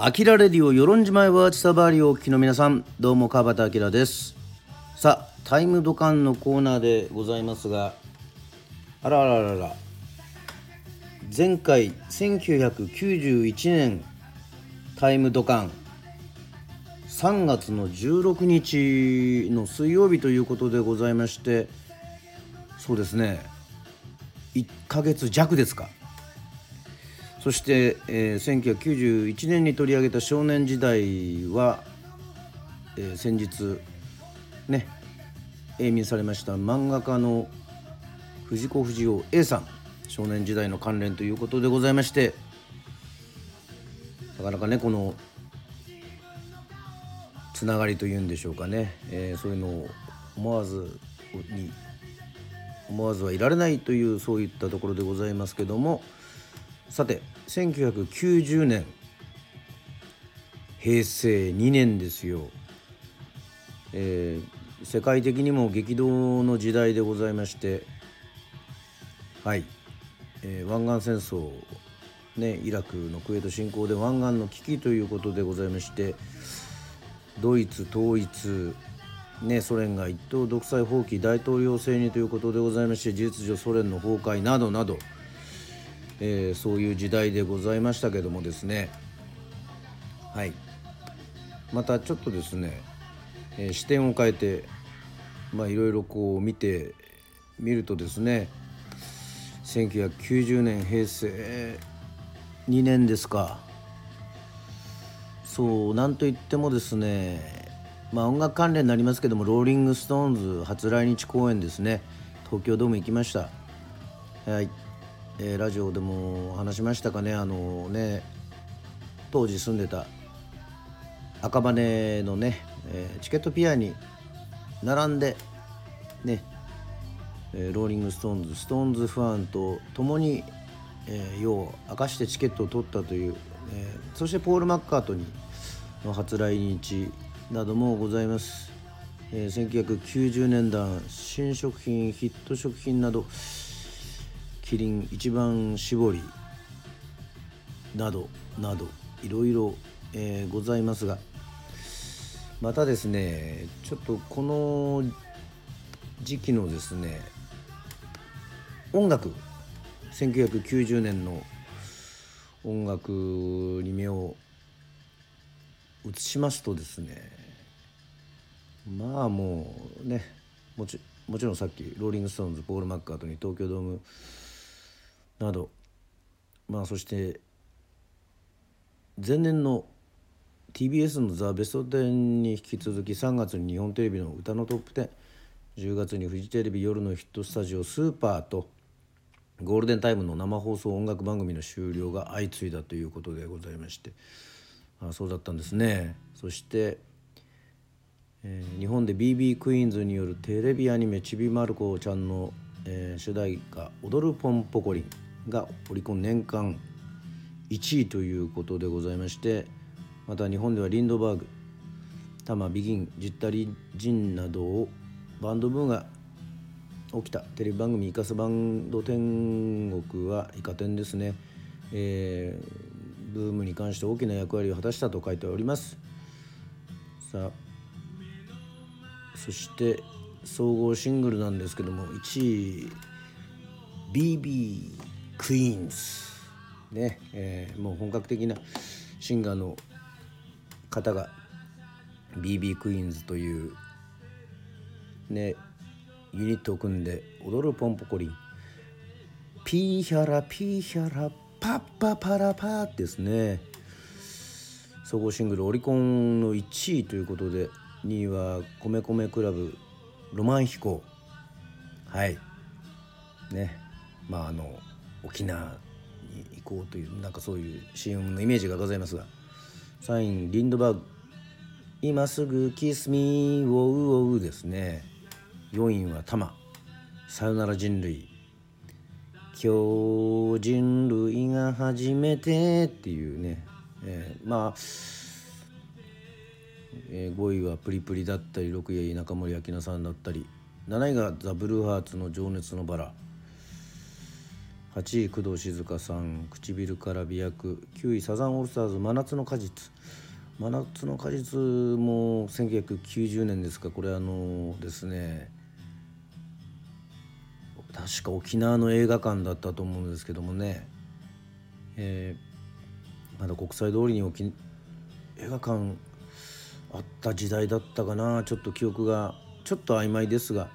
アキラレディオ与論島ワーチサバーリをお聞きの皆さんどうも川端明です。さあタイムドカンのコーナーでございますがあらあらあらら。前回1991年タイムドカン。3月の16日の水曜日ということでございましてそうですね。1ヶ月弱ですか。そして、えー、1991年に取り上げた少年時代は、えー、先日ね永眠されました漫画家の藤子不二雄 A さん少年時代の関連ということでございましてなかなかねこのつながりというんでしょうかね、えー、そういうのを思わずに思わずはいられないというそういったところでございますけどもさて1990年平成2年ですよ、えー、世界的にも激動の時代でございましてはい、えー、湾岸戦争ねイラクのクウェート侵攻で湾岸の危機ということでございましてドイツ統一ね、ソ連が一党独裁放棄大統領制にということでございまして事実上ソ連の崩壊などなどえー、そういう時代でございましたけどもですね。はい。またちょっとですね、えー、視点を変えてまあいろいろこう見てみるとですね1990年平成2年ですか。そうなんといってもですねまあ音楽関連になりますけどもローリング・ストーンズ初来日公演ですね。東京ドーム行きました。はい。えー、ラジオでも話しましたかね？あのね当時住んでた赤羽のね、えー、チケットピアに並んでね、えー、ローリング・ストーンズストーンズファンと共に、えー、夜を明かしてチケットを取ったという、えー、そしてポール・マッカートニーの初来日などもございます、えー、1990年代新食品ヒット食品などキリン一番搾りなどなどいろいろ、えー、ございますがまたですねちょっとこの時期のですね音楽1990年の音楽に目を移しますとですねまあもうねもちもちろんさっきローリング・ストーンズポール・マッカートニー東京ドームなど。まあそして前年の TBS の「ザ・ベスト10」に引き続き3月に日本テレビの歌のトップ1010月にフジテレビ夜のヒットスタジオ「スーパー」とゴールデンタイムの生放送音楽番組の終了が相次いだということでございまして。あそうだったんですね。そして、えー、日本で BB クイーンズによるテレビアニメ「ちびまる子ちゃん」の、えー、主題歌「踊るポンポコリン」がオリコン年間1位ということでございましてまた日本ではリンドバーグタマビギンジッタリジンなどをバンドブームが起きたテレビ番組「イカスバンド天国」はイカ天ですね、えー、ブームに関して大きな役割を果たしたと書いております。さあそして総合シングルなんですけども1位 BB クイーンズね、えー、もう本格的なシンガーの方が BB クイーンズというねユニットを組んで踊るポンポコリン。ピーヒャラピーヒャラパッパパラパーですね。総合シングルオリコンの1位ということで2位は米米クラブロマン飛行。はい。ね。まああの沖縄に行こうというなんかそういう CM のイメージがございますがサインリンドバーグ「今すぐキスミーウォウウォウ」ですね。4位は「タマ」「さよなら人類」「今日人類が初めて」っていうね、えー、まあ、えー、5位は「プリプリ」だったり6位は中森明菜さんだったり。7位が「ザ・ブルーハーツの情熱のバラ」8位工藤静香さん唇から美薬。9位サザンオールスターズ真夏の果実。真夏の果実も1990年ですか。これあのですね確か沖縄の映画館だったと思うんですけどもね、えー、まだ国際通りに沖映画館あった時代だったかな。ちょっと記憶がちょっと曖昧ですが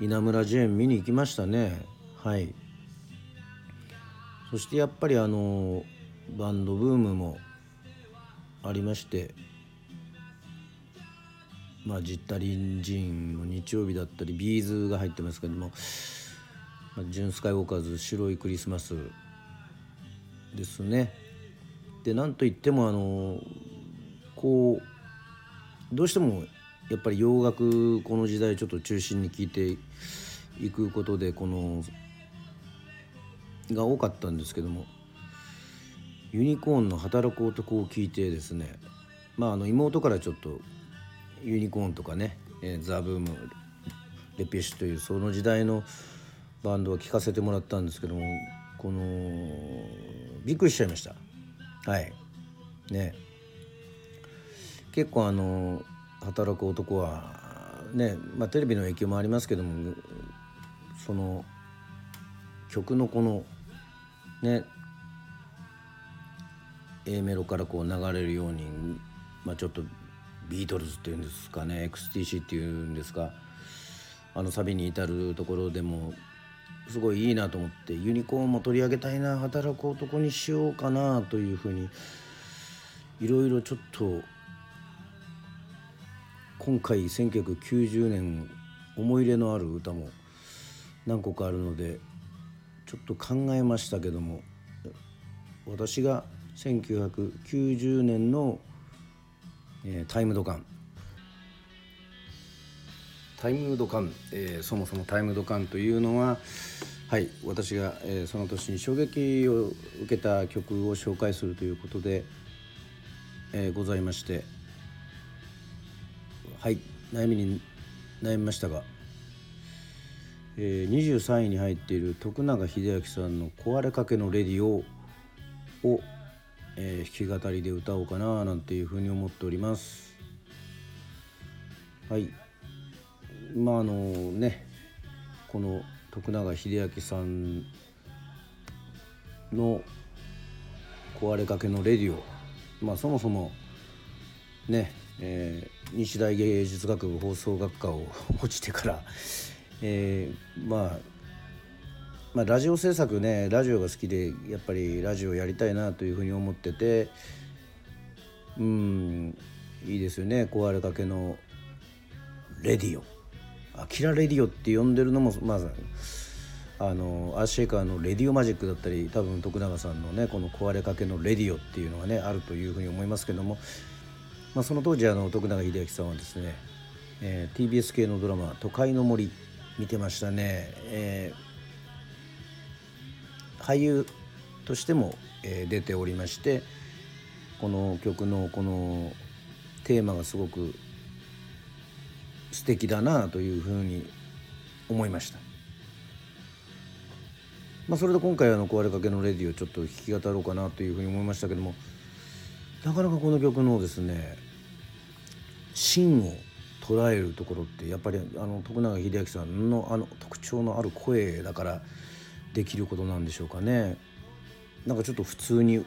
稲村ジェーン見に行きましたね。はい。そしてやっぱりあのバンドブームもありましてまあジッタリンジンの日曜日だったりビーズが入ってますけども、まあ、ジュン・スカイウォーカーズ白いクリスマスですね。でなんといってもあのこうどうしてもやっぱり洋楽この時代ちょっと中心に聴いていくことでこのが多かったんですけどもユニコーンの働く男を聞いてですねまああの妹からちょっとユニコーンとかね、ザ・ブームレピッシュというその時代のバンドを聴かせてもらったんですけどもこのびっくりしちゃいました。はい。ね。結構あの働く男はね、まあ、テレビの影響もありますけどもその曲のこのね A メロからこう流れるように、まあ、ちょっとビートルズっていうんですかね XTC っていうんですかあのサビに至るところでもすごいいいなと思ってユニコーンも取り上げたいな働く男にしようかなというふうにいろいろちょっと今回1990年思い入れのある歌も何個かあるのでちょっと考えましたけども私が1990年の、えー、タイムドカン。タイムドカン、えー、そもそもタイムドカンというのははい私が、えー、その年に衝撃を受けた曲を紹介するということで、えー、ございましてはい悩みに悩みましたが、えー、23位に入っている徳永英明さんの「壊れかけのレディオ」を、えー、弾き語りで歌おうかななんていうふうに思っております。はい。まああのねこの徳永英明さんの「壊れかけのレディオ」まあそもそもねえー、日大芸術学部放送学科を 落ちてから、えー、まあまあ、ラジオ制作ねラジオが好きでやっぱりラジオやりたいなというふうに思っててうんいいですよね。壊れかけのRadio。アキラレディオって呼んでるのもまずあのアースシェイカーの Radio Magic だったり多分徳永さんのねこの壊れかけのレディオっていうのがねあるというふうに思いますけどもまあ、その当時あの徳永英明さんはですね、えー、TBS 系のドラマ「都会の森」見てましたね、えー、俳優としても、えー、出ておりましてこの曲のこのテーマがすごく素敵だなというふうに思いました。まあ、それで今回あの壊れかけのレディをちょっと弾き語ろうかなというふうに思いましたけどもなかなかこの曲のですね芯を捉えるところってやっぱりあの徳永英明さんのあの特徴のある声だからできることなんでしょうかね。なんかちょっと普通に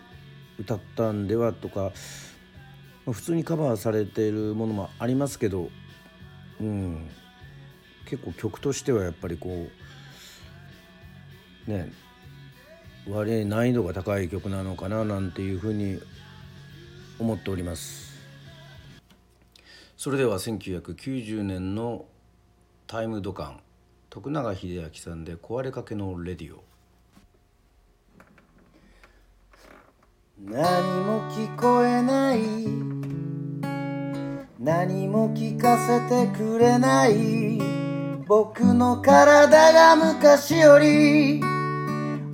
歌ったんではとか普通にカバーされているものもありますけど、うん、結構曲としてはやっぱりこうね割合難易度が高い曲なのかななんていうふうに思っております。それでは1990年のタイムドカン徳永英明さんで壊れかけのレディオ。何も聞こえない。何も聞かせてくれない。僕の体が昔より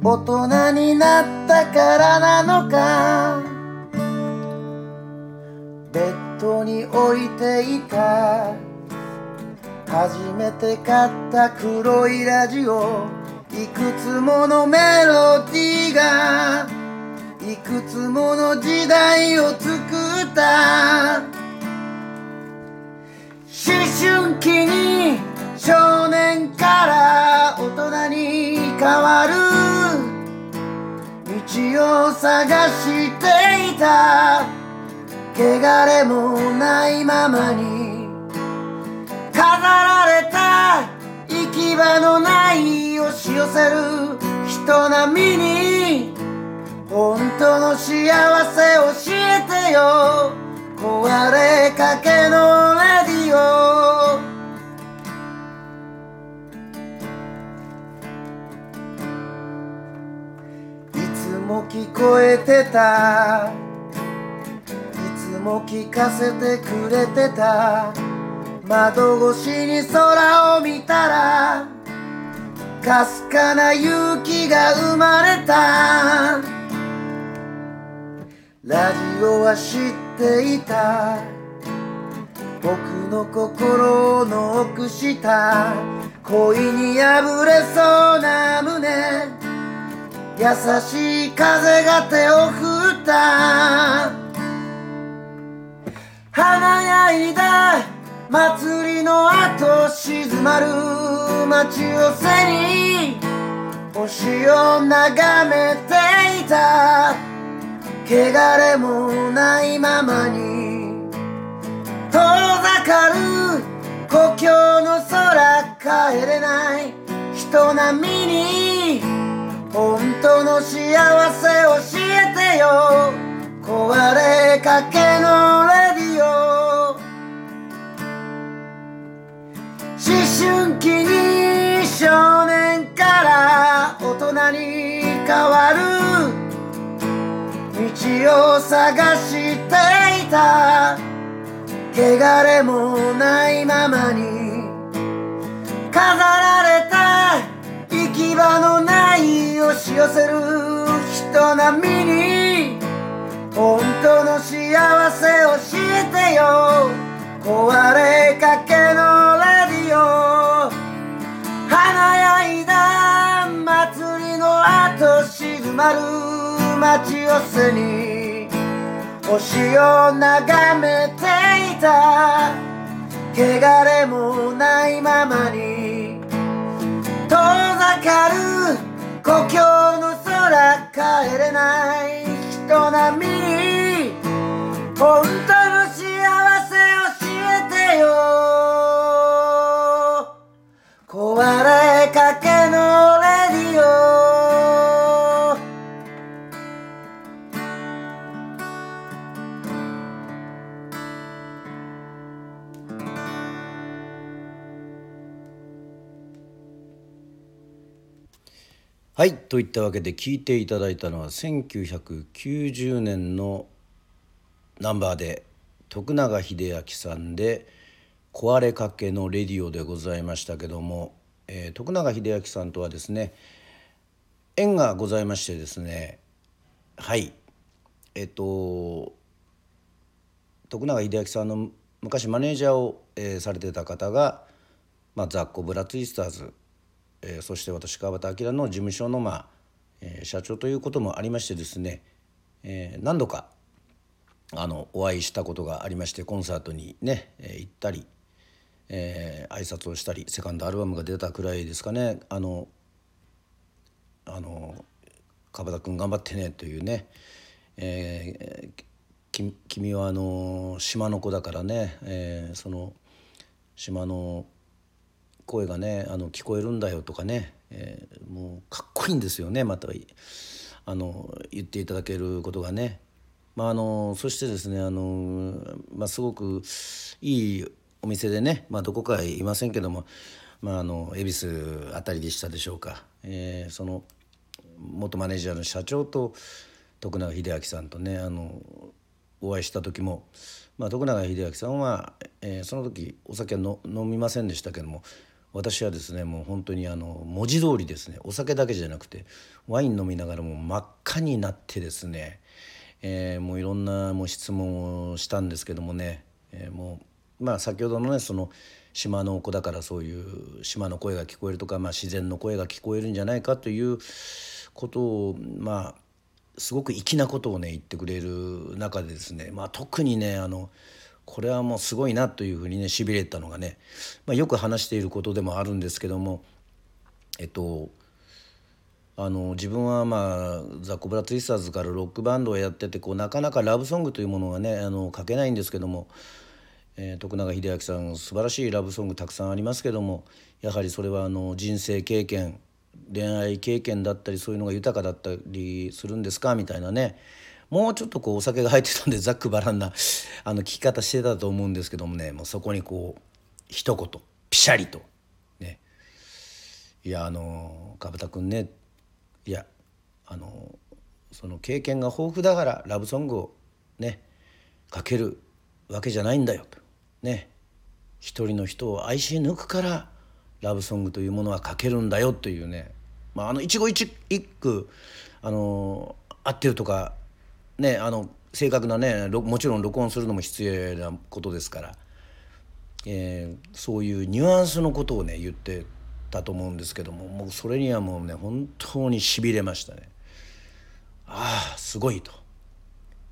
大人になったからなのか。トに置いていた。初めて買った黒いラジオ。いくつものメロディーが。いくつもの時代を作った。思春期に少年から大人に変わる。道を探していた。汚れもないままに飾られた行き場のない押し寄せる人並みに本当の幸せ教えてよ壊れかけのレディオ。いつも聞こえてたも聞かせてくれてた。窓越しに空を見たらかすかな勇気が生まれた。ラジオは知っていた。僕の心の奥下恋に破れそうな胸。優しい風が手を振った。華やいだ祭りの後静まる街を背に星を眺めていた汚れもないままに遠ざかる故郷の空帰れない人並みに本当の幸せ教えてよ。壊れかけのレディオ思春期に少年から大人に変わる道を探していた汚れもないままに飾られた行き場のない。押し寄せる人並みに本当の幸せ壊れかけのレディオ。華やいだ祭りの後静まる街を背に。星を眺めていた。汚れもないままに。遠ざかる故郷の空帰れない人並み。に本当の壊れかけのレディオ。はいといったわけで聞いていただいたのは1990年のナンバーで徳永英明さんで「壊れかけのレディオ」でございましたけども、えー徳永英明さんとはですね縁がございましてですねはい。えっと徳永英明さんの昔マネージャーを、えーされてた方が、まあ、雑魚ブラツイスターズえーそして私川端明の事務所の、まあえー社長ということもありましてですね、えー何度かあのお会いしたことがありましてコンサートにね、えー行ったり、えー挨拶をしたりセカンドアルバムが出たくらいですかねあのあの川端君頑張ってねというね、えー君はあの島の子だからね、えーその島の声がねあの聞こえるんだよとかね、えーもうかっこいいんですよねまたあの言っていただけることがね。まあ、あのそしてですねあの、まあ、すごくいいお店でね、まあ、どこかいませんけども、まあ、あの恵比寿あたりでしたでしょうか、えーその元マネージャーの社長と徳永英明さんとねあのお会いした時も、まあ、徳永英明さんは、えーその時お酒はの飲みませんでしたけども私はですねもう本当にあの文字通りですねお酒だけじゃなくてワイン飲みながらも真っ赤になってですね、えーもういろんなもう質問をしたんですけどもね、えーもうまあ先ほどのねその島の子だからそういう島の声が聞こえるとか、まあ、自然の声が聞こえるんじゃないかということをまあすごく粋なことをね言ってくれる中でですね、まあ、特にねあのこれはもうすごいなというふうにねしびれたのがね、まあ、よく話していることでもあるんですけどもえっとあの自分はまあザ・コブラツイスターズからロックバンドをやっててこうなかなかラブソングというものがねあの書けないんですけどもえー、徳永英明さん素晴らしいラブソングたくさんありますけどもやはりそれはあの人生経験恋愛経験だったりそういうのが豊かだったりするんですか？みたいなね。もうちょっとこうお酒が入ってたんでざっくばらんなあの聞き方してたと思うんですけどもね。もうそこにこう一言ピシャリと。ね。いやあのかぶたくんね。いやあのその経験が豊富だからラブソングをねかけるわけじゃないんだよと。ね一人の人を愛し抜くからラブソングというものは書けるんだよというね、まあ、あの一期一句あの合ってるとかねあの正確なねもちろん録音するのも必要なことですから、えー、そういうニュアンスのことをね言ってたと思うんですけどももうそれにはもうね本当にしびれましたね。ああすごいと。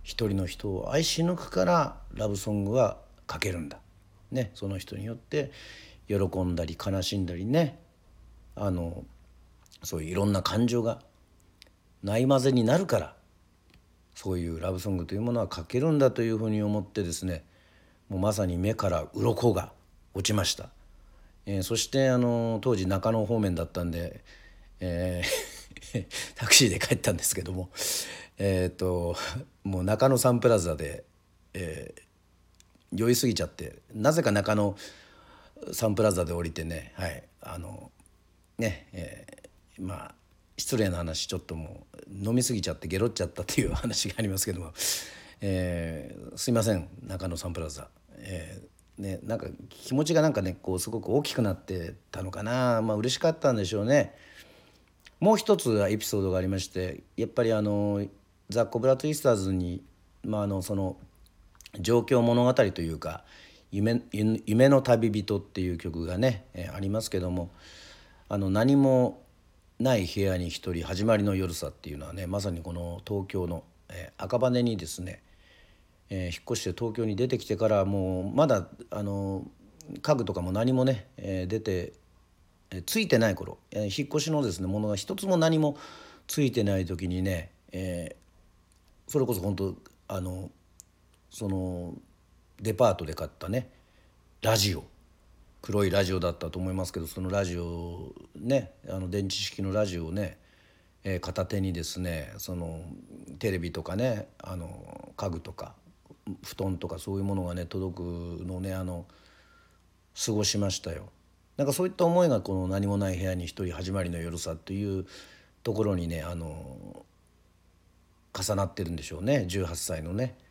一人の人を愛し抜くからラブソングは書けるんだ。ね、その人によって喜んだり悲しんだりね。あのそういういろんな感情がないまぜになるからそういうラブソングというものは書けるんだというふうに思ってですねもうまさに目から鱗が落ちました、えー、そしてあの当時中野方面だったんで、えー、タクシーで帰ったんですけどもえっ、ともう中野サンプラザで、えー、酔いすぎちゃってなぜか中野サンプラザで降りてねはいあのねえー、まあ失礼な話ちょっともう飲み過ぎちゃってゲロっちゃったっていう話がありますけども、えー、すいません中野サンプラザ、えー、ね、なんか気持ちがなんかねこうすごく大きくなってたのかなまあ嬉しかったんでしょうね。もう一つエピソードがありましてやっぱりあのザ・コブラ・トゥイスターズに、まあ、あのその状況物語というか夢「夢の旅人」っていう曲がね、え、ありますけどもあの何もない部屋に一人始まりの夜さっていうのはねまさにこの東京の、え、赤羽にですね、え、引っ越して東京に出てきてからもうまだあの家具とかも何もね、え、出て、え、ついてない頃、え、引っ越しのですねものが一つも何もついてない時にね、え、それこそ本当あのそのデパートで買ったねラジオ黒いラジオだったと思いますけどそのラジオねあの電池式のラジオをね、えー、片手にですねそのテレビとかねあの家具とか布団とかそういうものがね届くのねあの過ごしましたよ。なんかそういった思いがこの「何もない部屋に一人始まりの夜さ」というところにねあの重なってるんでしょうね18歳のね。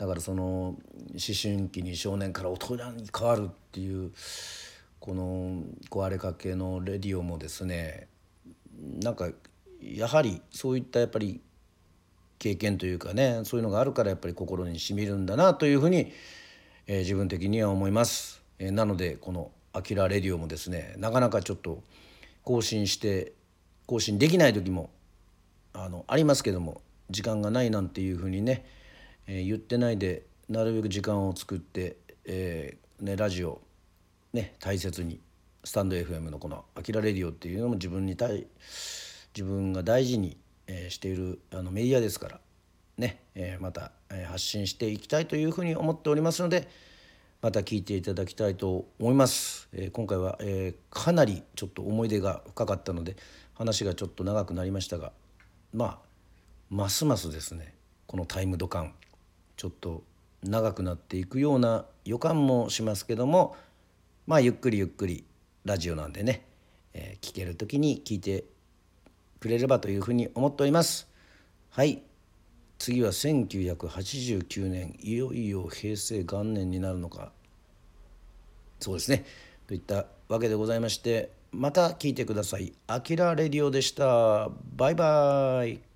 だからその思春期に少年から大人に変わるっていうこの壊れかけのレディオもですねなんかやはりそういったやっぱり経験というかねそういうのがあるからやっぱり心にしみるんだなというふうに、えー、自分的には思います。えー、なのでこの「アキラレディオ」もですねなかなかちょっと更新して更新できない時もあのありますけども時間がないなんていうふうにねえー、言ってないでなるべく時間を作って、えーね、ラジオ、ね、大切にスタンド FM のこの「あきらレディオ」っていうのも自分に対自分が大事に、えー、しているあのメディアですからね、えー、また、えー、発信していきたいというふうに思っておりますのでまた聞いていただきたいと思います。えー、今回は、えー、かなりちょっと思い出が深かったので話がちょっと長くなりましたがまあますますですねこのタイムドカンちょっと長くなっていくような予感もしますけどもまあゆっくりゆっくりラジオなんでね、えー、聞ける時に聞いてくれればというふうに思っております。はい次は1989年いよいよ平成元年になるのかそうですねといったわけでございましてまた聞いてください。あきらレディオでした。バイバイ。